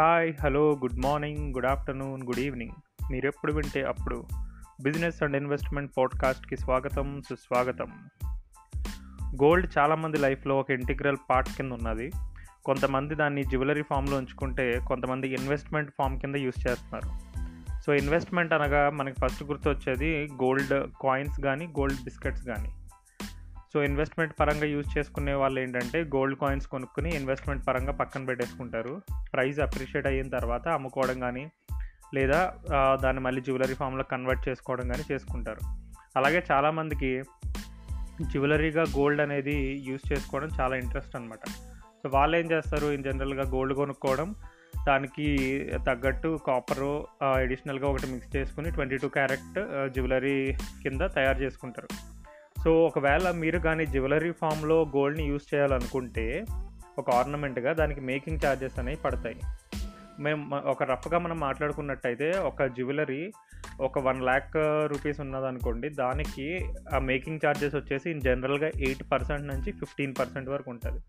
Hi hello good morning good afternoon good evening. మీరు ఎప్పుడు వింటే అప్పుడు బిజినెస్ అండ్ ఇన్వెస్ట్మెంట్ పాడ్కాస్ట్కి స్వాగతం సుస్వాగతం. గోల్డ్ చాలామంది లైఫ్లో ఒక ఇంటిగ్రల్ పార్ట్ కింద ఉన్నది కొంతమంది దాన్ని జ్యువెలరీ ఫామ్లో ఉంచుకుంటే కొంతమంది ఇన్వెస్ట్మెంట్ ఫామ్ కింద యూస్ చేస్తున్నారు. సో ఇన్వెస్ట్మెంట్ అనగా మనకి ఫస్ట్ గుర్తొచ్చేది గోల్డ్ కాయిన్స్ కానీ గోల్డ్ బిస్కెట్స్ కానీ సో ఇన్వెస్ట్మెంట్ పరంగా యూజ్ చేసుకునే వాళ్ళు ఏంటంటే గోల్డ్ కాయిన్స్ కొనుక్కుని ఇన్వెస్ట్మెంట్ పరంగా పక్కన పెట్టేసుకుంటారు. ప్రైస్ అప్రిషియేట్ అయిన తర్వాత అమ్ముకోవడం కానీ లేదా దాన్ని మళ్ళీ జ్యువెలరీ ఫామ్లో కన్వర్ట్ చేసుకోవడం కానీ చేసుకుంటారు. అలాగే చాలామందికి జ్యువెలరీగా గోల్డ్ అనేది యూజ్ చేసుకోవడం చాలా ఇంట్రెస్ట్ అనమాట సో వాళ్ళు ఏం చేస్తారు? ఇన్ జనరల్గా గోల్డ్ కొనుక్కోవడం దానికి తగ్గట్టు కాపరు అడిషనల్గా ఒకటి మిక్స్ చేసుకుని ట్వంటీ టూ క్యారెట్ జ్యువెలరీ కింద తయారు చేసుకుంటారు. సో ఒకవేళ మీరు కానీ జ్యువెలరీ ఫామ్లో గోల్డ్ని యూస్ చేయాలనుకుంటే ఒక ఆర్నమెంట్గా దానికి మేకింగ్ ఛార్జెస్ అనేవి పడతాయి. మేము ఒక రఫ్గా మనం మాట్లాడుకున్నట్టయితే ఒక జ్యువెలరీ ఒక వన్ ల్యాక్ రూపీస్ ఉన్నదనుకోండి దానికి ఆ మేకింగ్ ఛార్జెస్ వచ్చేసి ఇన్ జనరల్గా ఎయిట్ పర్సెంట్ నుంచి ఫిఫ్టీన్ పర్సెంట్ వరకు ఉంటుంది.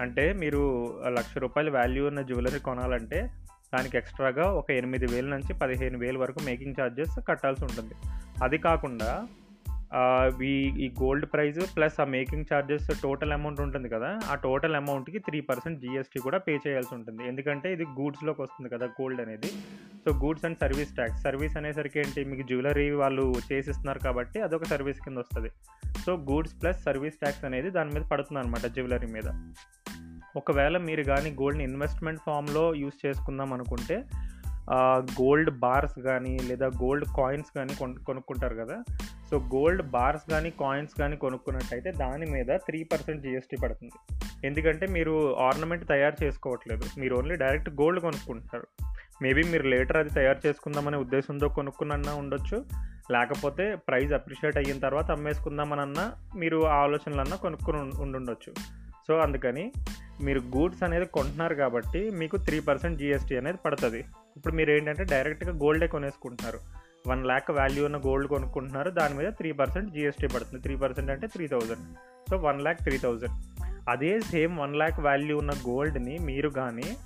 అంటే మీరు లక్ష రూపాయల వాల్యూ ఉన్న జ్యువెలరీ కొనాలంటే దానికి ఎక్స్ట్రాగా ఒక ఎనిమిది వేల నుంచి పదిహేను వేల వరకు మేకింగ్ ఛార్జెస్ కట్టాల్సి ఉంటుంది. అది కాకుండా ఈ ఈ గోల్డ్ ప్రైస్ ప్లస్ ఆ మేకింగ్ ఛార్జెస్ టోటల్ అమౌంట్ ఉంటుంది కదా ఆ టోటల్ అమౌంట్కి త్రీ పర్సెంట్ జీఎస్టీ కూడా పే చేయాల్సి ఉంటుంది. ఎందుకంటే ఇది గూడ్స్లోకి వస్తుంది కదా గోల్డ్ అనేది. So goods and service tax. Service అనేసరికి ఏంటి మీకు జ్యువెలరీ వాళ్ళు చేసిస్తున్నారు కాబట్టి అదొక సర్వీస్ కింద వస్తుంది. So goods plus service tax అనేది దాని మీద పడుతుంది అనమాట జ్యువెలరీ మీద. ఒకవేళ మీరు కానీ గోల్డ్ని ఇన్వెస్ట్మెంట్ ఫామ్లో యూస్ చేసుకుందాం అనుకుంటే గోల్డ్ బార్స్ కానీ లేదా గోల్డ్ కాయిన్స్ కానీ కొను కొనుక్కుంటారు కదా సో గోల్డ్ బార్స్ కానీ కాయిన్స్ కానీ కొనుక్కున్నట్టయితే దాని మీద త్రీ పర్సెంట్ జిఎస్టీ పడుతుంది. ఎందుకంటే మీరు ఆర్నమెంట్ తయారు చేసుకోవట్లేదు. మీరు ఓన్లీ డైరెక్ట్ గోల్డ్ కొనుక్కుంటారు మేబీ మీరు లేటర్ అది తయారు చేసుకుందామనే ఉద్దేశంతో కొనుక్కున్నా ఉండొచ్చు. లేకపోతే ప్రైస్ అప్రిషియేట్ అయిన తర్వాత అమ్మేసుకుందామనన్నా మీరు ఆ ఆలోచనలన్నా కొనుక్కుని ఉండుండొచ్చు. సో అందుకని మీరు గూడ్స్ అనేది కొంటున్నారు కాబట్టి మీకు త్రీ పర్సెంట్ జిఎస్టీ అనేది పడుతుంది. ఇప్పుడు మీరు ఏంటంటే డైరెక్ట్గా గోల్డే కొనేసుకుంటున్నారు. వన్ ల్యాక్ వాల్యూ ఉన్న గోల్డ్ కొనుక్కుంటున్నారు. దాని మీద త్రీ పర్సెంట్ జిఎస్టీ పడుతుంది. త్రీ పర్సెంట్ అంటే three thousand so one lakh three thousand అదే సేమ్ వన్ ల్యాక్ వాల్యూ ఉన్న గోల్డ్ని మీరు కానీ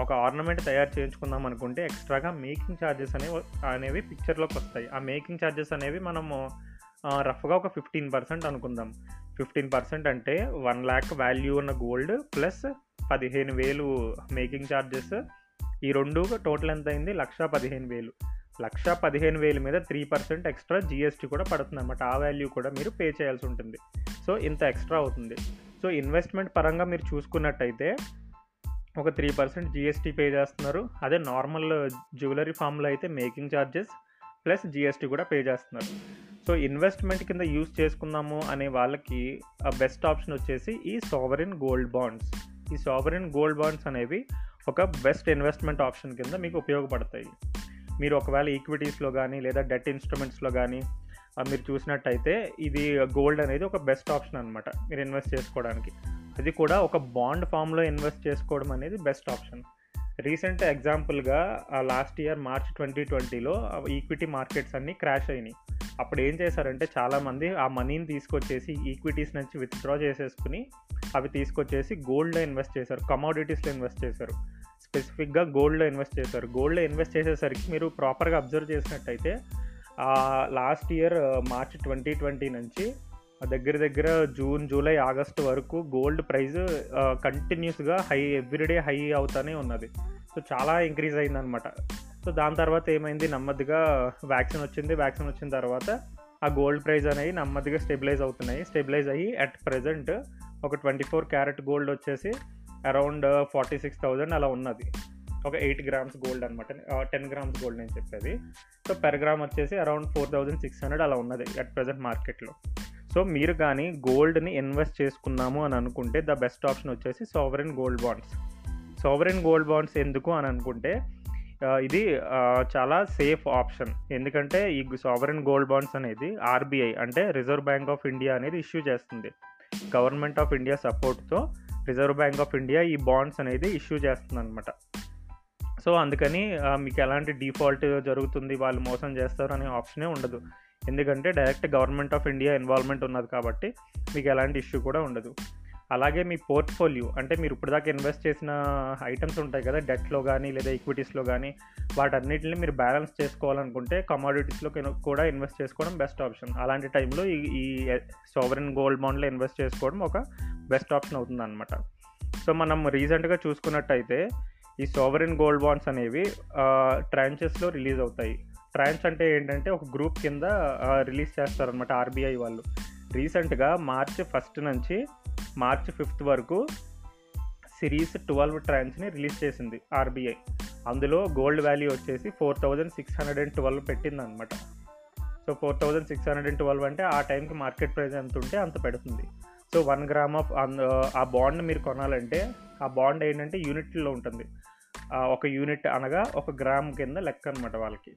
ఒక ఆర్నమెంట్ తయారు చేయించుకుందాం అనుకుంటే ఎక్స్ట్రాగా మేకింగ్ ఛార్జెస్ అనేవి అనేవి పిక్చర్లోకి వస్తాయి. ఆ మేకింగ్ ఛార్జెస్ అనేవి మనము రఫ్గా ఒక ఫిఫ్టీన్ పర్సెంట్ అనుకుందాం. ఫిఫ్టీన్ పర్సెంట్ అంటే వన్ ల్యాక్ వాల్యూ ఉన్న గోల్డ్ ప్లస్ పదిహేను వేలు మేకింగ్ ఛార్జెస్ ఈ రెండు టోటల్ ఎంత అయింది? లక్ష పదిహేను వేలు. లక్ష పదిహేను వేల మీద త్రీ పర్సెంట్ ఎక్స్ట్రా జిఎస్టీ కూడా పడుతుంది అనమాట ఆ వాల్యూ కూడా మీరు పే చేయాల్సి ఉంటుంది. సో ఇంత ఎక్స్ట్రా అవుతుంది. సో ఇన్వెస్ట్మెంట్ పరంగా మీరు చూసుకున్నట్టయితే ఒక త్రీ పర్సెంట్ జిఎస్టీ పే చేస్తున్నారు. అదే నార్మల్ జ్యువెలరీ ఫామ్లో అయితే మేకింగ్ ఛార్జెస్ ప్లస్ జిఎస్టీ కూడా పే చేస్తున్నారు. సో ఇన్వెస్ట్మెంట్ కింద యూస్ చేసుకుందాము అనే వాళ్ళకి బెస్ట్ ఆప్షన్ వచ్చేసి ఈ సావరిన్ గోల్డ్ బాండ్స్ ఈ సావరిన్ గోల్డ్ బాండ్స్ అనేవి ఒక బెస్ట్ ఇన్వెస్ట్మెంట్ ఆప్షన్ కింద మీకు ఉపయోగపడతాయి. మీరు ఒకవేళ ఈక్విటీస్లో కానీ లేదా డెట్ ఇన్స్ట్రుమెంట్స్లో కానీ మీరు చూసినట్టయితే ఇది గోల్డ్ అనేది ఒక బెస్ట్ ఆప్షన్ అనమాట మీరు ఇన్వెస్ట్ చేసుకోవడానికి. అది కూడా ఒక బాండ్ ఫామ్లో ఇన్వెస్ట్ చేసుకోవడం అనేది బెస్ట్ ఆప్షన్ రీసెంట్ ఎగ్జాంపుల్గా లాస్ట్ ఇయర్ మార్చ్ ట్వంటీ ట్వంటీలో ఈక్విటీ మార్కెట్స్ అన్నీ క్రాష్ అయినాయి. అప్పుడు ఏం చేశారంటే చాలామంది ఆ మనీని తీసుకొచ్చేసి ఈక్విటీస్ నుంచి విత్డ్రా చేసేసుకుని అవి తీసుకొచ్చేసి గోల్డ్లో ఇన్వెస్ట్ చేశారు కమోడిటీస్లో ఇన్వెస్ట్ చేశారు. స్పెసిఫిక్గా గోల్డ్లో ఇన్వెస్ట్ చేశారు. గోల్డ్లో ఇన్వెస్ట్ చేసేసరికి మీరు ప్రాపర్గా అబ్జర్వ్ చేసినట్టయితే last year March twenty twenty నుంచి దగ్గర దగ్గర జూన్ జూలై ఆగస్ట్ వరకు గోల్డ్ ప్రైస్ కంటిన్యూస్గా హై ఎవ్రీడే హై అవుతానే ఉన్నది. సో చాలా ఇంక్రీజ్ అయిందనమాట సో దాని తర్వాత ఏమైంది? నెమ్మదిగా వ్యాక్సిన్ వచ్చింది. వ్యాక్సిన్ వచ్చిన తర్వాత ఆ గోల్డ్ ప్రైస్ అనేవి నెమ్మదిగా స్టెబిలైజ్ అవుతున్నాయి. స్టెబిలైజ్ అయ్యి అట్ ప్రజెంట్ ఒక ట్వంటీ ఫోర్ క్యారెట్ గోల్డ్ వచ్చేసి అరౌండ్ ఫార్టీ సిక్స్ థౌజండ్ అలా ఉన్నది. ఒక ఎయిట్ గ్రామ్స్ గోల్డ్ అనమాట టెన్ గ్రామ్స్ గోల్డ్ నేను చెప్పేది. సో పెర్ గ్రామ్ వచ్చేసి around four thousand six hundred అలా ఉన్నది అట్ ప్రజెంట్ మార్కెట్లో. సో మీరు కానీ గోల్డ్ని ఇన్వెస్ట్ చేసుకున్నాము అని అనుకుంటే ద బెస్ట్ ఆప్షన్ వచ్చేసి sovereign gold bonds. Sovereign gold bonds ఎందుకు అని అనుకుంటే ఇది చాలా సేఫ్ ఆప్షన్. ఎందుకంటే ఈ సావరెన్ గోల్డ్ బాండ్స్ అనేది ఆర్బీఐ అంటే రిజర్వ్ బ్యాంక్ ఆఫ్ ఇండియా అనేది ఇష్యూ చేస్తుంది. గవర్నమెంట్ ఆఫ్ ఇండియా సపోర్ట్తో రిజర్వ్ బ్యాంక్ ఆఫ్ ఇండియా ఈ బాండ్స్ అనేది ఇష్యూ చేస్తుంది అనమాట సో అందుకని మీకు ఎలాంటి డిఫాల్ట్ జరుగుతుంది వాళ్ళు మోసం చేస్తారు అనే ఆప్షనే ఉండదు. ఎందుకంటే direct government of India involvement ఉన్నది కాబట్టి మీకు ఎలాంటి ఇష్యూ కూడా ఉండదు. అలాగే మీ పోర్ట్ఫోలియో అంటే మీరు ఇప్పటిదాకా ఇన్వెస్ట్ చేసిన ఐటమ్స్ ఉంటాయి కదా డెట్లో కానీ లేదా ఈక్విటీస్లో కానీ వాటన్నిటిని మీరు బ్యాలెన్స్ చేసుకోవాలనుకుంటే కమాడిటీస్లో కూడా ఇన్వెస్ట్ చేసుకోవడం బెస్ట్ ఆప్షన్ అలాంటి టైంలో ఈ ఈ సోవరెన్ గోల్డ్ బాండ్లో ఇన్వెస్ట్ చేసుకోవడం ఒక బెస్ట్ ఆప్షన్ అవుతుంది అనమాట సో మనం రీసెంట్గా చూసుకున్నట్టయితే ఈ సోవరిన్ గోల్డ్ బాండ్స్ అనేవి ట్రాంచెస్లో రిలీజ్ అవుతాయి. ట్రాంచ్ అంటే ఏంటంటే ఒక గ్రూప్ కింద రిలీజ్ చేస్తారనమాట ఆర్బీఐ వాళ్ళు. రీసెంట్గా మార్చ్ ఫస్ట్ నుంచి మార్చ్ ఫిఫ్త్ వరకు సిరీస్ ట్వెల్వ్ ట్రాంచ్ని రిలీజ్ చేసింది ఆర్బీఐ. అందులో గోల్డ్ వాల్యూ వచ్చేసి four thousand six hundred and twelve పెట్టింది అనమాట so four thousand six hundred and twelve అంటే ఆ టైంకి మార్కెట్ ప్రైస్ ఎంత ఉంటే అంత పెడుతుంది. సో వన్ గ్రామ్ ఆఫ్ ఆ బాండ్ మీరు కొనాలంటే ఆ బాండ్ ఏంటంటే యూనిట్లో ఉంటుంది. ఒక యూనిట్ అనగా ఒక గ్రామ్ కింద లెక్క అనమాట వాళ్ళకి.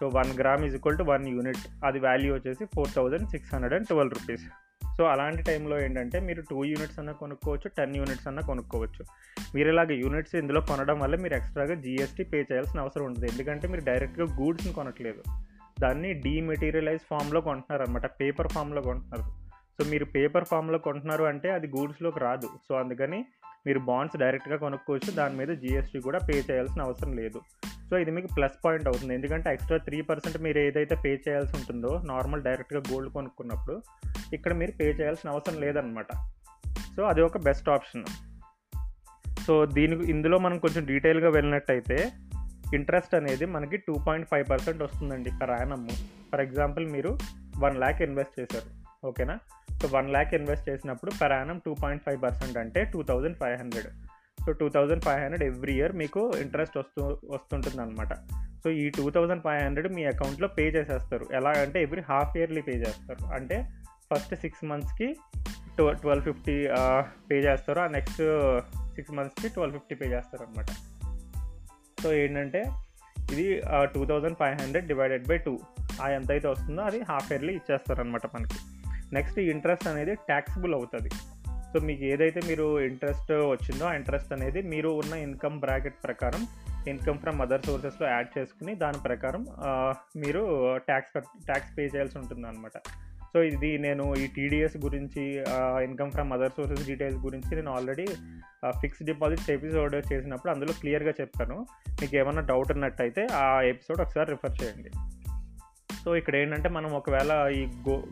So one gram is equal to one unit. అది వాల్యూ వచ్చేసి four thousand six hundred and twelve rupees. So అలాంటి టైంలో ఏంటంటే మీరు టూ యూనిట్స్ అన్న కొనుక్కోవచ్చు టెన్ యూనిట్స్ అన్న కొనుక్కోవచ్చు. మీరు ఇలాగ యూనిట్స్ ఇందులో కొనడం వల్ల మీరు ఎక్స్ట్రాగా జీఎస్టీ పే చేయాల్సిన అవసరం ఉంటుంది ఎందుకంటే మీరు డైరెక్ట్గా గూడ్స్ని కొనట్లేదు. దాన్ని డీమెటీరియలైజ్ ఫామ్లో కొంటున్నారు అనమాట పేపర్ ఫామ్లో కొంటున్నారు. సో మీరు పేపర్ ఫామ్లో కొంటున్నారు అంటే అది గూడ్స్లోకి రాదు. సో అందుకని మీరు బాండ్స్ డైరెక్ట్గా కొనుక్కోవచ్చు. దాని మీద జిఎస్టీ కూడా పే చేయాల్సిన అవసరం లేదు. సో ఇది మీకు ప్లస్ పాయింట్ అవుతుంది. ఎందుకంటే ఎక్స్ట్రా త్రీ పర్సెంట్ మీరు ఏదైతే పే చేయాల్సి ఉంటుందో నార్మల్ డైరెక్ట్గా గోల్డ్ కొనుక్కున్నప్పుడు ఇక్కడ మీరు పే చేయాల్సిన అవసరం లేదనమాట సో అది ఒక బెస్ట్ ఆప్షన్. సో దీని ఇందులో మనం కొంచెం డీటెయిల్గా వెళ్ళినట్టయితే ఇంట్రెస్ట్ అనేది మనకి టూ పాయింట్ ఫైవ్ పర్సెంట్ వస్తుందండి. Per annum. ఫర్ ఎగ్జాంపుల్ మీరు వన్ ల్యాక్ ఇన్వెస్ట్ చేశారు. ఓకేనా? సో వన్ ల్యాక్ ఇన్వెస్ట్ చేసినప్పుడు per annum two point five percent అంటే two thousand five hundred so two thousand five hundred every year మీకు interest వస్తూ వస్తుంటుంది అనమాట సో ఈ టూ థౌజండ్ ఫైవ్ హండ్రెడ్ మీ అకౌంట్లో పే చేసేస్తారు. ఎలా అంటే ఎవ్రీ హాఫ్ ఇయర్లీ పే చేస్తారు. అంటే ఫస్ట్ సిక్స్ మంత్స్కి ట్వ ట్వెల్వ్ ఫిఫ్టీ పే చేస్తారు. ఆ నెక్స్ట్ సిక్స్ మంత్స్కి ట్వెల్వ్ ఫిఫ్టీ పే చేస్తారు అనమాట సో ఏంటంటే ఇది two thousand five hundred divided by two ఆ ఎంత అయితే వస్తుందో అది హాఫ్ ఇయర్లీ ఇచ్చేస్తారనమాట మనకి. నెక్స్ట్ ఇంట్రెస్ట్ అనేది ట్యాక్సిబుల్ అవుతుంది. సో మీకు ఏదైతే మీరు ఇంట్రెస్ట్ వచ్చిందో ఆ ఇంట్రెస్ట్ అనేది మీరు ఉన్న ఇన్కమ్ బ్రాకెట్ ప్రకారం ఇన్కమ్ ఫ్రమ్ అదర్ సోర్సెస్లో యాడ్ చేసుకుని దాని ప్రకారం మీరు ట్యాక్స్ ట్యాక్స్ పే చేయాల్సి ఉంటుంది అనమాట సో ఇది నేను ఈ టీడీఎస్ గురించి income from other sources details గురించి నేను ఆల్రెడీ ఫిక్స్డ్ డిపాజిట్స్ ఎపిసోడ్ చేసినప్పుడు అందులో క్లియర్గా చెప్పాను. మీకు ఏమైనా డౌట్ ఉన్నట్టయితే ఆ ఎపిసోడ్ ఒకసారి రిఫర్ చేయండి. సో ఇక్కడ ఏంటంటే మనం ఒకవేళ ఈ గో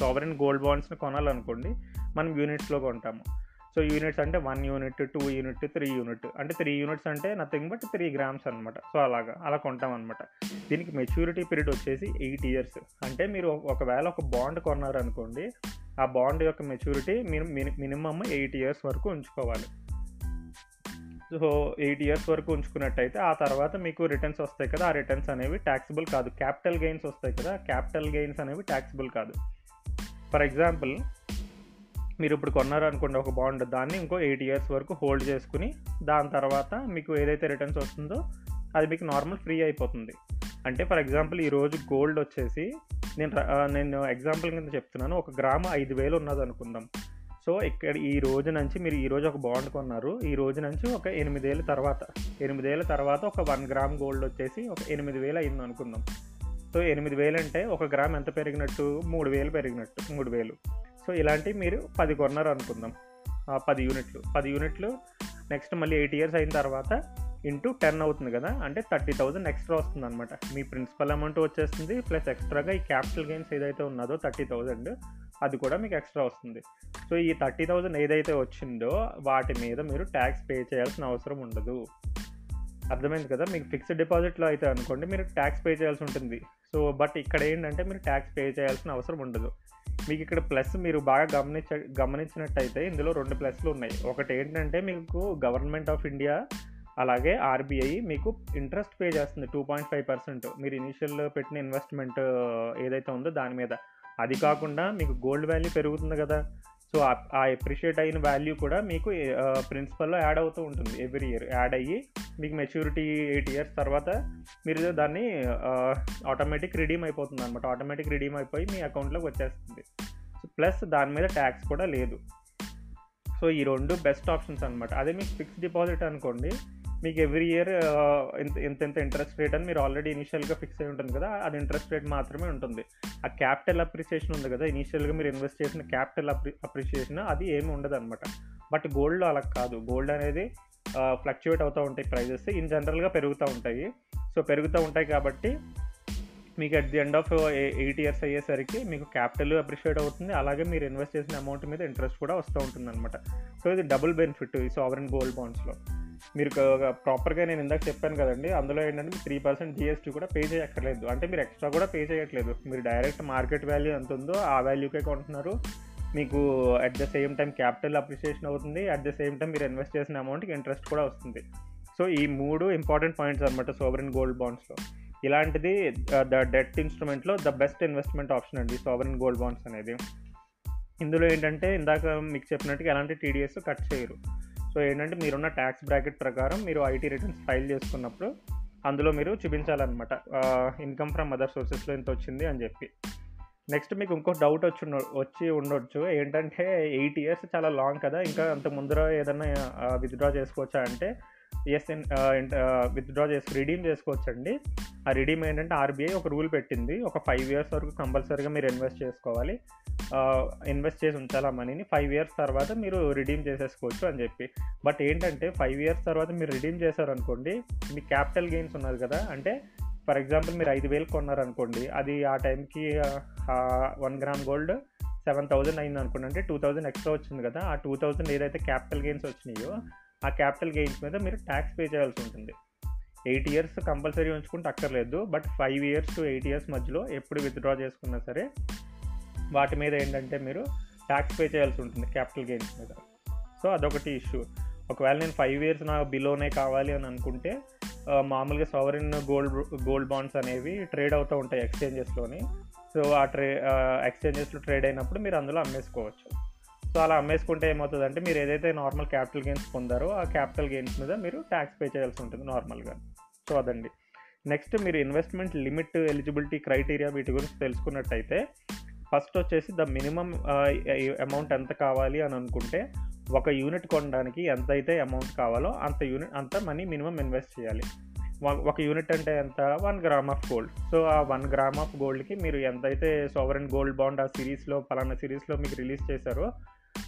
సావరెన్ గోల్డ్ బాండ్స్ని కొనాలనుకోండి మనం యూనిట్స్లో కొంటాము. సో యూనిట్స్ అంటే one unit two unit three unit అంటే త్రీ యూనిట్స్ అంటే నథింగ్ బట్ త్రీ గ్రామ్స్ అనమాట సో అలాగా అలా కొంటాం అనమాట దీనికి మెచ్యూరిటీ పీరియడ్ వచ్చేసి ఎయిట్ ఇయర్స్ అంటే మీరు ఒకవేళ ఒక బాండ్ కొన్నారనుకోండి ఆ బాండ్ యొక్క మెచ్యూరిటీ మీరు మినిమమ్ ఎయిట్ ఇయర్స్ వరకు ఉంచుకోవాలి. సో ఎయిట్ ఇయర్స్ వరకు ఉంచుకున్నట్టయితే ఆ తర్వాత మీకు రిటర్న్స్ వస్తాయి కదా ఆ రిటర్న్స్ అనేవి ట్యాక్సిబుల్ కాదు. క్యాపిటల్ గెయిన్స్ వస్తాయి కదా క్యాపిటల్ గెయిన్స్ అనేవి ట్యాక్సిబుల్ కాదు. ఫర్ ఎగ్జాంపుల్ మీరు ఇప్పుడు కొన్నారు అనుకోండి ఒక బాండ్ దాన్ని ఇంకో ఎయిట్ ఇయర్స్ వరకు హోల్డ్ చేసుకుని దాని తర్వాత మీకు ఏదైతే రిటర్న్స్ వస్తుందో అది మీకు నార్మల్ ఫ్రీ అయిపోతుంది. అంటే ఫర్ ఎగ్జాంపుల్ ఈరోజు గోల్డ్ వచ్చేసి నేను నేను ఎగ్జాంపుల్ కింద చెప్తున్నాను. ఒక గ్రాము ఐదు వేలు ఉన్నది అనుకుందాం సో ఇక్కడ ఈ రోజు నుంచి మీరు ఈ రోజు ఒక బాండ్ కొన్నారు. ఈ రోజు నుంచి ఒక ఎనిమిదేళ్ళ తర్వాత ఎనిమిదేళ్ళ తర్వాత ఒక వన్ గ్రామ్ గోల్డ్ వచ్చేసి ఒక ఎనిమిది వేలు అయింది అనుకుందాం సో ఎనిమిది వేలు అంటే ఒక గ్రామ్ ఎంత పెరిగినట్టు? మూడు వేలు పెరిగినట్టు మూడు వేలు సో ఇలాంటివి మీరు పది కొన్నారు అనుకుందాం. పది యూనిట్లు పది యూనిట్లు నెక్స్ట్ మళ్ళీ ఎయిట్ ఇయర్స్ అయిన తర్వాత ఇంటూ టెన్ అవుతుంది కదా? అంటే థర్టీ థౌజండ్ ఎక్స్ట్రా వస్తుంది అనమాట మీ ప్రిన్సిపల్ అమౌంట్ వచ్చేస్తుంది ప్లస్ ఎక్స్ట్రాగా ఈ క్యాపిటల్ గెయిన్స్ ఏదైతే ఉన్నదో థర్టీ థౌజండ్ అది కూడా మీకు ఎక్స్ట్రా వస్తుంది. సో ఈ థర్టీ థౌజండ్ ఏదైతే వచ్చిందో వాటి మీద మీరు ట్యాక్స్ పే చేయాల్సిన అవసరం ఉండదు. అర్థమైంది కదా? మీకు ఫిక్స్డ్ డిపాజిట్లో అయితే అనుకోండి మీరు ట్యాక్స్ పే చేయాల్సి ఉంటుంది. సో బట్ ఇక్కడ ఏంటంటే మీరు ట్యాక్స్ పే చేయాల్సిన అవసరం ఉండదు. మీకు ఇక్కడ ప్లస్ మీరు బాగా గమనించ గమనించినట్టయితే ఇందులో రెండు ప్లస్లు ఉన్నాయి. ఒకటి ఏంటంటే మీకు గవర్నమెంట్ ఆఫ్ ఇండియా అలాగే ఆర్బీఐ మీకు ఇంట్రెస్ట్ పే చేస్తుంది టూ పాయింట్ ఫైవ్ పర్సెంట్. మీరు ఇనీషియల్ పెట్టిన ఇన్వెస్ట్మెంట్ ఏదైతే ఉందో దాని మీద. అది కాకుండా మీకు గోల్డ్ వాల్యూ పెరుగుతుంది కదా? సో ఆ ఎప్రిషియేట్ అయిన వాల్యూ కూడా మీకు ప్రిన్సిపల్లో యాడ్ అవుతూ ఉంటుంది ఎవ్రీ ఇయర్ యాడ్ అయ్యి మీకు మెచ్యూరిటీ ఎయిట్ ఇయర్స్ తర్వాత మీరు దాన్ని ఆటోమేటిక్ రిడీమ్ అయిపోతుంది అనమాట ఆటోమేటిక్ రిడీమ్ అయిపోయి మీ అకౌంట్లోకి వచ్చేస్తుంది. ప్లస్ దాని మీద ట్యాక్స్ కూడా లేదు. సో ఈ రెండు బెస్ట్ ఆప్షన్స్ అనమాట అదే మీకు ఫిక్స్డ్ డిపాజిట్ అనుకోండి మీకు ఎవ్రీ ఇయర్ ఎంత ఎంత ఇంట్రెస్ట్ రేట్ అని మీరు ఆల్రెడీ ఇనిషియల్గా ఫిక్స్ అయి ఉంటుంది కదా అది ఇంట్రెస్ట్ రేట్ మాత్రమే ఉంటుంది. ఆ క్యాపిటల్ అప్రిసియేషన్ ఉంది కదా ఇనిషియల్గా మీరు ఇన్వెస్ట్ చేసిన క్యాపిటల్ అప్రి అప్రిసియేషన్ అది ఏమి ఉండదు అనమాట బట్ గోల్డ్లో అలా కాదు. గోల్డ్ అనేది uh, ఫ్లక్చువేట్ అవుతూ ఉంటాయి ప్రైజెస్ ఇన్ జనరల్గా పెరుగుతూ ఉంటాయి. సో పెరుగుతూ ఉంటాయి కాబట్టి మీకు at the end of eight years అయ్యేసరికి మీకు క్యాపిటల్ అప్రిషియేట్ అవుతుంది. అలాగే మీరు ఇన్వెస్ట్ చేసిన అమౌంట్ మీద ఇంట్రెస్ట్ కూడా వస్తూ ఉంటుంది అనమాట సో ఇది డబుల్ బెనిఫిట్ ఈ సావరెన్ గోల్డ్ బాండ్స్లో మీరు ప్రాపర్గా నేను ఇందాక చెప్పాను కదండి అందులో ఏంటంటే త్రీ పర్సెంట్ జిఎస్టీ కూడా పే చేయక్కర్లేదు. అంటే మీరు ఎక్స్ట్రా కూడా పే చేయట్లేదు. మీరు డైరెక్ట్ మార్కెట్ వాల్యూ ఎంత ఉందో ఆ వాల్యూకే కొంటున్నారు. మీకు at the same time capital appreciation అవుతుంది. అట్ ద సేమ్ టైం మీరు ఇన్వెస్ట్ చేసిన అమౌంట్కి ఇంట్రెస్ట్ కూడా వస్తుంది. సో ఈ మూడు ఇంపార్టెంట్ పాయింట్స్ అనమాట సోవరెన్ గోల్డ్ బాండ్స్లో ఇలాంటిది ద డెట్ ఇన్స్ట్రుమెంట్లో ద బెస్ట్ ఇన్వెస్ట్మెంట్ ఆప్షన్ అండి సోవరెన్ గోల్డ్ బాండ్స్ అనేది. ఇందులో ఏంటంటే ఇందాక మీకు చెప్పినట్టుగా ఎలాంటి టీడీఎస్ కట్ చేయరు. సో ఏంటంటే మీరున్న ట్యాక్స్ బ్రాకెట్ ప్రకారం మీరు ఐటీ రిటర్న్స్ ఫైల్ చేసుకున్నప్పుడు అందులో మీరు చూపించాలన్నమాట. ఇన్కమ్ ఫ్రమ్ అదర్ సోర్సెస్లో ఇంత వచ్చింది అని చెప్పి. నెక్స్ట్ మీకు ఇంకో డౌట్ వచ్చి వచ్చి ఉండొచ్చు. ఏంటంటే ఎయిట్ ఇయర్స్ చాలా లాంగ్ కదా. ఇంకా అంత ముందర ఏదైనా విత్డ్రా చేసుకోవచ్చా అంటే ఎస్ విత్డ్రా చేసి రిడీమ్ చేసుకోవచ్చండి. ఆ రిడీమ్ ఏంటంటే ఆర్బీఐ ఒక రూల్ పెట్టింది. ఒక ఫైవ్ ఇయర్స్ వరకు కంపల్సరీగా మీరు ఇన్వెస్ట్ చేసుకోవాలి. ఇన్వెస్ట్ చేసి ఉంచాలి ఆ మనీని ఫైవ్ ఇయర్స్ తర్వాత మీరు రిడీమ్ చేసేసుకోవచ్చు అని చెప్పి. బట్ ఏంటంటే ఫైవ్ ఇయర్స్ తర్వాత మీరు రిడీమ్ చేశారనుకోండి మీ క్యాపిటల్ గెయిన్స్ ఉన్నది కదా. అంటే ఫర్ ఎగ్జాంపుల్ మీరు ఐదు వేలు కొన్నారనుకోండి అది ఆ టైంకి one gram gold seven thousand అయింది అనుకోండి. అంటే టూ థౌజండ్ ఎక్స్ట్రా వచ్చింది కదా. ఆ టూ థౌజండ్ ఏదైతే క్యాపిటల్ గెయిన్స్ వచ్చినాయో ఆ క్యాపిటల్ గెయిన్స్ మీద మీరు ట్యాక్స్ పే చేయాల్సి ఉంటుంది. ఎయిట్ ఇయర్స్ కంపల్సరీ ఉంచుకుంటే అక్కర్లేదు. But five years to eight years మధ్యలో ఎప్పుడు విత్డ్రా చేసుకున్నా సరే వాటి మీద ఏంటంటే మీరు ట్యాక్స్ పే చేయాల్సి ఉంటుంది క్యాపిటల్ గెయిన్స్ మీద. సో అదొకటి ఇష్యూ ఒకవేళ నేను ఫైవ్ ఇయర్స్ నా బిలోనే కావాలి అని అనుకుంటే మామూలుగా సవరిన్ గోల్డ్ గోల్డ్ బాండ్స్ అనేవి ట్రేడ్ అవుతూ ఉంటాయి ఎక్స్చేంజెస్లోని సో ఆ ట్రే ఎక్స్చేంజెస్లో ట్రేడ్ అయినప్పుడు మీరు అందులో అమ్మేసుకోవచ్చు. సో అలా అమ్మేసుకుంటే ఏమవుతుందంటే మీరు ఏదైతే నార్మల్ క్యాపిటల్ గెయిన్స్ పొందారో ఆ క్యాపిటల్ గెయిన్స్ మీద మీరు ట్యాక్స్ పే చేయాల్సి ఉంటుంది నార్మల్గా సో అదండి. నెక్స్ట్ మీరు ఇన్వెస్ట్మెంట్ లిమిట్ ఎలిజిబిలిటీ క్రైటీరియా వీటి గురించి తెలుసుకున్నట్టయితే ఫస్ట్ వచ్చేసి ద మినిమం అమౌంట్ ఎంత కావాలి అని అనుకుంటే ఒక యూనిట్ కొనడానికి ఎంత అయితే అమౌంట్ కావాలో అంత యూనిట్ అంత మనీ మినిమం ఇన్వెస్ట్ చేయాలి. ఒక యూనిట్ అంటే ఎంత? One gram of gold. So ఆ వన్ గ్రామ్ ఆఫ్ గోల్డ్కి మీరు ఎంతైతే సోవరెన్ గోల్డ్ బాండ్ ఆ సిరీస్లో పలానా సిరీస్లో మీకు రిలీజ్ చేశారో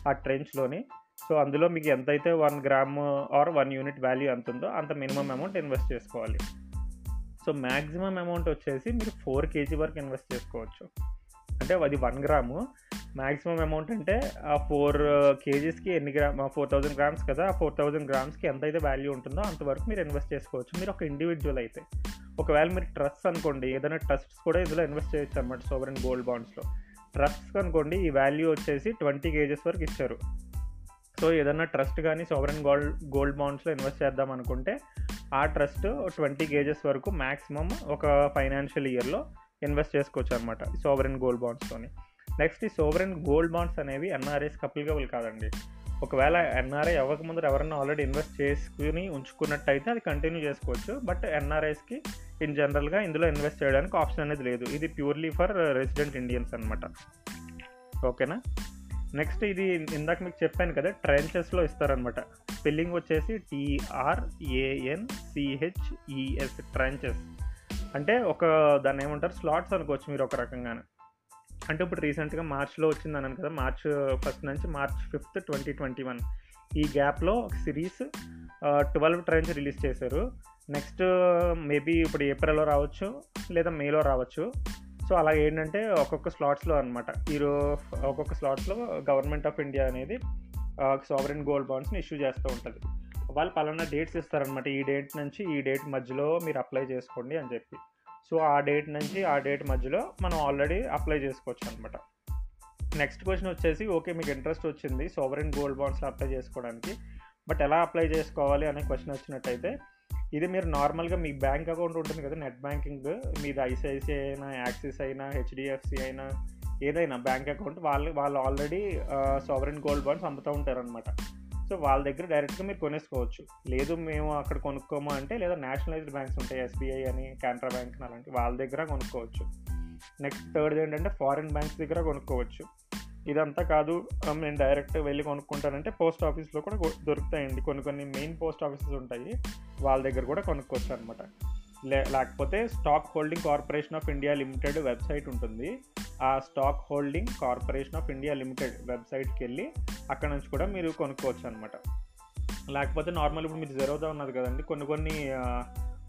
ఆ ట్రెంచ్లోని సో అందులో మీకు ఎంతైతే one gram or one unit value ఎంత ఉందో అంత మినిమం అమౌంట్ ఇన్వెస్ట్ చేసుకోవాలి. సో మ్యాక్సిమం అమౌంట్ వచ్చేసి మీరు ఫోర్ కేజీ వరకు ఇన్వెస్ట్ చేసుకోవచ్చు. అంటే అది వన్ గ్రాము. మ్యాక్సిమం అమౌంట్ అంటే ఆ ఫోర్ కేజీస్కి ఎన్ని గ్రామ్ ఫోర్ థౌజండ్ గ్రామ్స్ కదా ఆ ఫోర్ థౌజండ్ గ్రామ్స్కి ఎంత అయితే వాల్యూ ఉంటుందో అంతవరకు మీరు ఇన్వెస్ట్ చేసుకోవచ్చు. మీరు ఒక ఇండివిజువల్ అయితే. ఒకవేళ మీరు ట్రస్ట్ అనుకోండి ఏదైనా ట్రస్ట్స్ కూడా ఇందులో ఇన్వెస్ట్ చేయొచ్చు అనమాట సోవరెన్ గోల్డ్ బాండ్స్లో. ట్రస్ట్స్ అనుకోండి ఈ వాల్యూ వచ్చేసి ట్వంటీ కేజెస్ వరకు ఇచ్చారు. సో ఏదన్నా ట్రస్ట్ కానీ సోవరెన్ గోల్డ్ గోల్డ్ బాండ్స్లో ఇన్వెస్ట్ చేద్దాం అనుకుంటే ఆ ట్రస్ట్ ట్వంటీ కేజెస్ వరకు మ్యాక్సిమం ఒక ఫైనాన్షియల్ ఇయర్లో ఇన్వెస్ట్ చేసుకోవచ్చు అనమాట సోవరెన్ గోల్డ్ బాండ్స్తోని నెక్స్ట్ ఈ సోవరెన్ గోల్డ్ బాండ్స్ అనేవి ఎన్ఆర్ఐస్ అప్లికబుల్ కాదండి. ఒకవేళ ఎన్ఆర్ఐ ముందు ఎవరైనా ఆల్రెడీ ఇన్వెస్ట్ చేసుకుని ఉంచుకున్నట్టయితే అది కంటిన్యూ చేసుకోవచ్చు. బట్ ఎన్ఆర్ఐస్కి ఇన్ జనరల్గా ఇందులో ఇన్వెస్ట్ చేయడానికి ఆప్షన్ అనేది లేదు. ఇది ప్యూర్లీ ఫర్ రెసిడెంట్ ఇండియన్స్ అనమాట ఓకేనా? నెక్స్ట్ ఇది ఇందాక మీకు చెప్పాను కదా ట్రెంచెస్లో ఇస్తారనమాట స్పెల్లింగ్ వచ్చేసి టీఆర్ఏఎన్ సిహెచ్ఈఎస్ ట్రెంచెస్. అంటే ఒక దాన్ని ఏమంటారు? స్లాట్స్ అనుకోవచ్చు మీరు ఒక రకంగానే. అంటే ఇప్పుడు రీసెంట్గా మార్చ్లో వచ్చింది అన్నాను కదా మార్చ్ ఫస్ట్ నుంచి March fifth twenty twenty one. ఈ గ్యాప్లో ఒక సిరీస్ ట్వెల్వ్ ట్రైన్స్ రిలీజ్ చేశారు. నెక్స్ట్ మేబీ ఇప్పుడు ఏప్రిల్లో రావచ్చు లేదా మేలో రావచ్చు. సో అలా ఏంటంటే ఒక్కొక్క స్లాట్స్లో అనమాట ఈరో ఒక్కొక్క స్లాట్స్లో గవర్నమెంట్ ఆఫ్ ఇండియా అనేది సావరెన్ గోల్డ్ బాండ్స్ని ఇష్యూ చేస్తూ ఉంటుంది. వాళ్ళు పలానా డేట్స్ ఇస్తారనమాట ఈ డేట్ నుంచి ఈ డేట్ మధ్యలో మీరు అప్లై చేసుకోండి అని చెప్పి. సో ఆ డేట్ నుంచి ఆ డేట్ మధ్యలో మనం ఆల్రెడీ అప్లై చేసుకోవచ్చు అనమాట నెక్స్ట్ క్వశ్చన్ వచ్చేసి ఓకే మీకు ఇంట్రెస్ట్ వచ్చింది. సోవరెన్ గోల్డ్ బాండ్స్లో అప్లై చేసుకోవడానికి. బట్ ఎలా అప్లై చేసుకోవాలి అనే క్వశ్చన్ వచ్చినట్టయితే ఇది మీరు నార్మల్గా మీ బ్యాంక్ అకౌంట్ ఉంటుంది కదా నెట్ బ్యాంకింగ్ మీది ఐసిఐసిఐ అయినా యాక్సిస్ అయినా హెచ్డిఎఫ్సి అయినా ఏదైనా బ్యాంక్ అకౌంట్ వాళ్ళు వాళ్ళు ఆల్రెడీ సోవరెన్ గోల్డ్ బాండ్స్ అమ్ముతూ ఉంటారనమాట సో వాళ్ళ దగ్గర డైరెక్ట్గా మీరు కొనేసుకోవచ్చు. లేదు మేము అక్కడ కొనుక్కోము అంటే లేదా నేషనలైజ్డ్ బ్యాంక్స్ ఉంటాయి ఎస్బీఐ అని కెనరా బ్యాంక్ అలాంటి వాళ్ళ దగ్గర కొనుక్కోవచ్చు. నెక్స్ట్ థర్డ్ ఏంటంటే ఫారిన్ బ్యాంక్స్ దగ్గర కొనుక్కోవచ్చు. ఇదంతా కాదు నేను డైరెక్ట్ వెళ్ళి కొనుక్కుంటానంటే పోస్ట్ ఆఫీస్లో కూడా దొరుకుతాయండి. కొన్ని కొన్ని మెయిన్ పోస్ట్ ఆఫీసెస్ ఉంటాయి వాళ్ళ దగ్గర కూడా కొనుక్కోవచ్చు అనమాట లే లేకపోతే stock holding corporation of India limited website ఉంటుంది. ఆ stock holding corporation of India limited వెబ్సైట్కి వెళ్ళి అక్కడ నుంచి కూడా మీరు కొనుక్కోవచ్చు అనమాట లేకపోతే నార్మల్ ఇప్పుడు మీరు జెరోదా ఉన్నది కదండి కొన్ని కొన్ని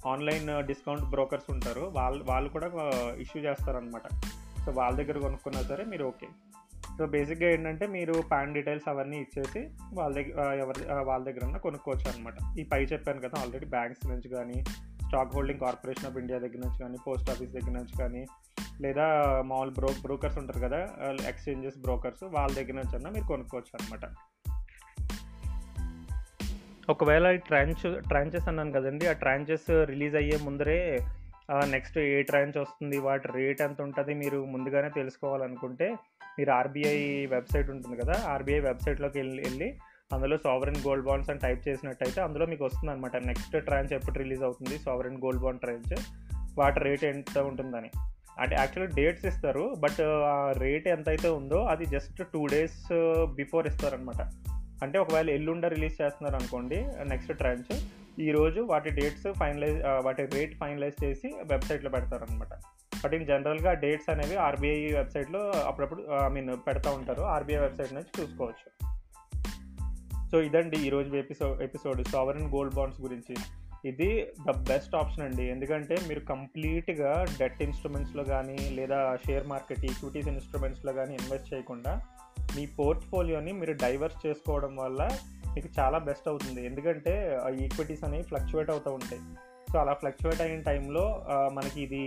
ఆన్లైన్ డిస్కౌంట్ బ్రోకర్స్ ఉంటారు వాళ్ళు వాళ్ళు కూడా ఇష్యూ చేస్తారనమాట సో వాళ్ళ దగ్గర కొనుక్కున్నా సరే మీరు ఓకే. సో బేసిక్గా ఏంటంటే మీరు ప్యాన్ డీటెయిల్స్ అవన్నీ ఇచ్చేసి వాళ్ళ దగ్గర ఎవరి వాళ్ళ దగ్గర కొనుక్కోవచ్చు అనమాట ఈ పై చెప్పాను కదా ఆల్రెడీ బ్యాంక్స్ నుంచి కానీ stock holding corporation of India దగ్గర నుంచి కానీ పోస్ట్ ఆఫీస్ దగ్గర నుంచి కానీ లేదా మామూలు బ్రో బ్రోకర్స్ ఉంటారు కదా ఎక్స్చేంజెస్ బ్రోకర్స్ వాళ్ళ దగ్గర నుంచి అన్న మీరు కొనుక్కోవచ్చు అనమాట ఒకవేళ ఈ ట్రాంచ్ ట్రాంచెస్ అన్నాను కదండి ఆ ట్రాంచెస్ రిలీజ్ అయ్యే ముందరే నెక్స్ట్ ఏ ట్రాంచ్ వస్తుంది వాటి రేట్ ఎంత ఉంటుంది మీరు ముందుగానే తెలుసుకోవాలనుకుంటే మీరు ఆర్బీఐ వెబ్సైట్ ఉంటుంది కదా ఆర్బీఐ వెబ్సైట్లోకి వెళ్ళి వెళ్ళి అందులో సావరెన్ గోల్డ్ బాండ్స్ అని టైప్ చేసినట్టయితే అందులో మీకు వస్తుంది అనమాట నెక్స్ట్ ట్రాంచ్ ఎప్పుడు రిలీజ్ అవుతుంది సావరెన్ గోల్డ్ బాండ్ ట్రాంచ్ వాటి రేట్ ఎంత ఉంటుందని. అంటే యాక్చువల్లీ డేట్స్ ఇస్తారు బట్ ఆ రేట్ ఎంత అయితే ఉందో అది జస్ట్ టూ డేస్ బిఫోర్ ఇస్తారనమాట అంటే ఒకవేళ ఎల్లుండ రిలీజ్ చేస్తున్నారు అనుకోండి నెక్స్ట్ ట్రాంచ్ ఈరోజు వాటి డేట్స్ ఫైనలైజ్ వాటి రేట్ ఫైనలైజ్ చేసి వెబ్సైట్లో పెడతారనమాట బట్ ఇన్ జనరల్గా డేట్స్ అనేవి ఆర్బీఐ వెబ్సైట్లో అప్పుడప్పుడు ఐ మీన్ పెడతా ఉంటారు. ఆర్బీఐ వెబ్సైట్ నుంచి చూసుకోవచ్చు. సో ఇదండి ఈరోజు episode episode sovereign gold bonds గురించి. ఇది ద బెస్ట్ ఆప్షన్ అండి. ఎందుకంటే మీరు కంప్లీట్గా డెట్ ఇన్స్ట్రుమెంట్స్లో కానీ లేదా షేర్ మార్కెట్ ఈక్విటీస్ ఇన్స్ట్రుమెంట్స్లో కానీ ఇన్వెస్ట్ చేయకుండా మీ పోర్ట్ఫోలియోని మీరు డైవర్స్ చేసుకోవడం వల్ల మీకు చాలా బెస్ట్ అవుతుంది. ఎందుకంటే ఈక్విటీస్ అనేవి ఫ్లక్చువేట్ అవుతూ ఉంటాయి. సో అలా ఫ్లక్చువేట్ అయిన టైంలో మనకి ఇది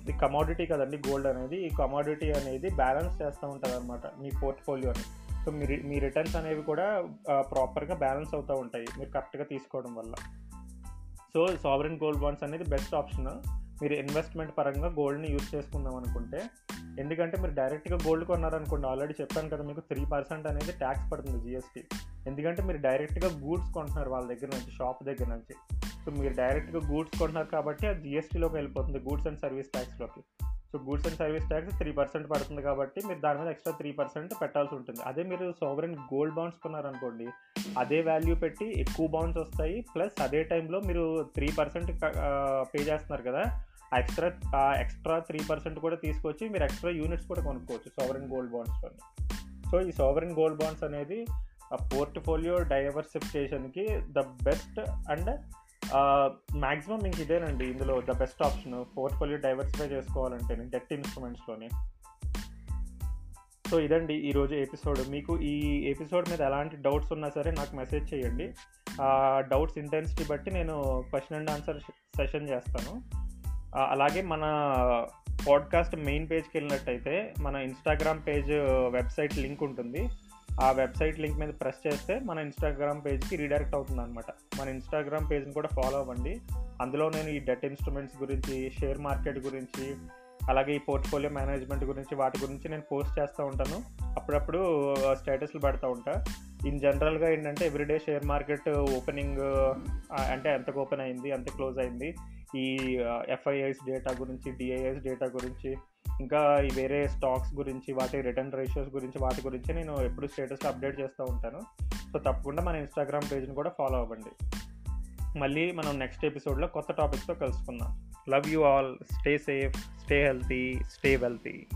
ఇది కమాడిటీ కదండి గోల్డ్ అనేది. ఈ కమాడిటీ అనేది బ్యాలెన్స్ చేస్తూ ఉంటుంది అనమాట మీ పోర్ట్ఫోలియోని. సో మీ మీ రిటర్న్స్ అనేవి కూడా ప్రాపర్గా బ్యాలెన్స్ అవుతూ ఉంటాయి. మీరు కరెక్ట్గా తీసుకోవడం వల్ల. సో సావరెన్ గోల్డ్ బాండ్స్ అనేది బెస్ట్ ఆప్షన్. మీరు ఇన్వెస్ట్మెంట్ పరంగా గోల్డ్ని యూజ్ చేసుకుందాం అనుకుంటే. ఎందుకంటే మీరు డైరెక్ట్గా గోల్డ్ కొన్నారనుకోండి ఆల్రెడీ చెప్పాను కదా మీకు త్రీ పర్సెంట్ అనేది ట్యాక్స్ పడుతుంది జిఎస్టీ ఎందుకంటే మీరు డైరెక్ట్గా గూడ్స్ కొంటున్నారు వాళ్ళ దగ్గర నుంచి షాప్ దగ్గర నుంచి. సో మీరు డైరెక్ట్గా గూడ్స్ కొంటున్నారు కాబట్టి అది జిఎస్టీలోకి వెళ్ళిపోతుంది goods and service ట్యాక్స్లోకి so goods and service tax three percent పడుతుంది కాబట్టి మీరు దాని మీద ఎక్స్ట్రా త్రీ పర్సెంట్ పెట్టాల్సి ఉంటుంది. అదే మీరు సోవరెన్ గోల్డ్ బాండ్స్ కొన్నారనుకోండి అదే వాల్యూ పెట్టి ఎక్కువ బాండ్స్ వస్తాయి. ప్లస్ అదే టైంలో మీరు త్రీ పర్సెంట్ పే చేస్తున్నారు కదా ఎక్స్ట్రా ఎక్స్ట్రా త్రీ పర్సెంట్ కూడా తీసుకొచ్చి మీరు ఎక్స్ట్రా యూనిట్స్ కూడా కొనుక్కోవచ్చు సోవరెన్ గోల్డ్ బాండ్స్లో సో ఈ సోవరెన్ గోల్డ్ బాండ్స్ అనేది ఆ పోర్ట్ఫోలియో డైవర్సిఫికేషన్కి ద బెస్ట్ అండ్ మ్యాక్సిమం మీకు ఇదేనండి. ఇందులో the best option portfolio diversify చేసుకోవాలంటే డెట్ ఇన్స్ట్రుమెంట్స్లోని సో ఇదండి ఈరోజు ఎపిసోడ్ మీకు ఈ ఎపిసోడ్ మీద ఎలాంటి డౌట్స్ ఉన్నా సరే నాకు మెసేజ్ చేయండి. డౌట్స్ ఇంటెన్సిటీ బట్టి నేను క్వశ్చన్ అండ్ ఆన్సర్ సెషన్ చేస్తాను. అలాగే మన పాడ్కాస్ట్ మెయిన్ పేజ్కి వెళ్ళినట్టయితే మన ఇన్స్టాగ్రామ్ పేజ్ వెబ్సైట్ లింక్ ఉంటుంది. ఆ వెబ్సైట్ లింక్ మీద ప్రెస్ చేస్తే మన ఇన్స్టాగ్రామ్ పేజ్కి రీడైరెక్ట్ అవుతుంది అనమాట మన ఇన్స్టాగ్రామ్ పేజ్ని కూడా ఫాలో అవ్వండి. అందులో నేను ఈ డెట్ ఇన్స్ట్రుమెంట్స్ గురించి షేర్ మార్కెట్ గురించి అలాగే ఈ పోర్ట్ఫోలియో మేనేజ్మెంట్ గురించి వాటి గురించి నేను పోస్ట్ చేస్తూ ఉంటాను. అప్పుడప్పుడు స్టేటస్లు పెడతా ఉంటా. ఇన్ జనరల్గా ఏంటంటే ఎవ్రీడే షేర్ మార్కెట్ ఓపెనింగ్ అంటే ఎంతకు ఓపెన్ అయింది ఎంత క్లోజ్ అయింది. ఈ ఎఫ్ఐఐస్ డేటా గురించి డిఐఎస్ డేటా గురించి ఇంకా ఈ వేరే స్టాక్స్ గురించి వాటి రిటర్న్ రేషియోస్ గురించి వాటి గురించి నేను ఎప్పుడు స్టేటస్ అప్డేట్ చేస్తూ ఉంటాను. సో తప్పకుండా మన ఇన్స్టాగ్రామ్ పేజ్ని కూడా ఫాలో అవ్వండి. మళ్ళీ మనం నెక్స్ట్ ఎపిసోడ్లో కొత్త టాపిక్స్తో కలుసుకుందాం. Love you all stay safe stay healthy stay wealthy